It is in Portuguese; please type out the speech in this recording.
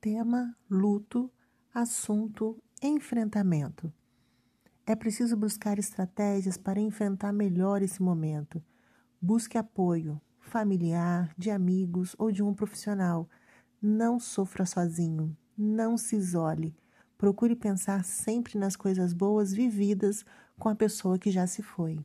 Tema: luto. Assunto: enfrentamento. É preciso buscar estratégias para enfrentar melhor esse momento. Busque apoio familiar, de amigos ou de um profissional. Não sofra sozinho. Não se isole. Procure pensar sempre nas coisas boas vividas com a pessoa que já se foi.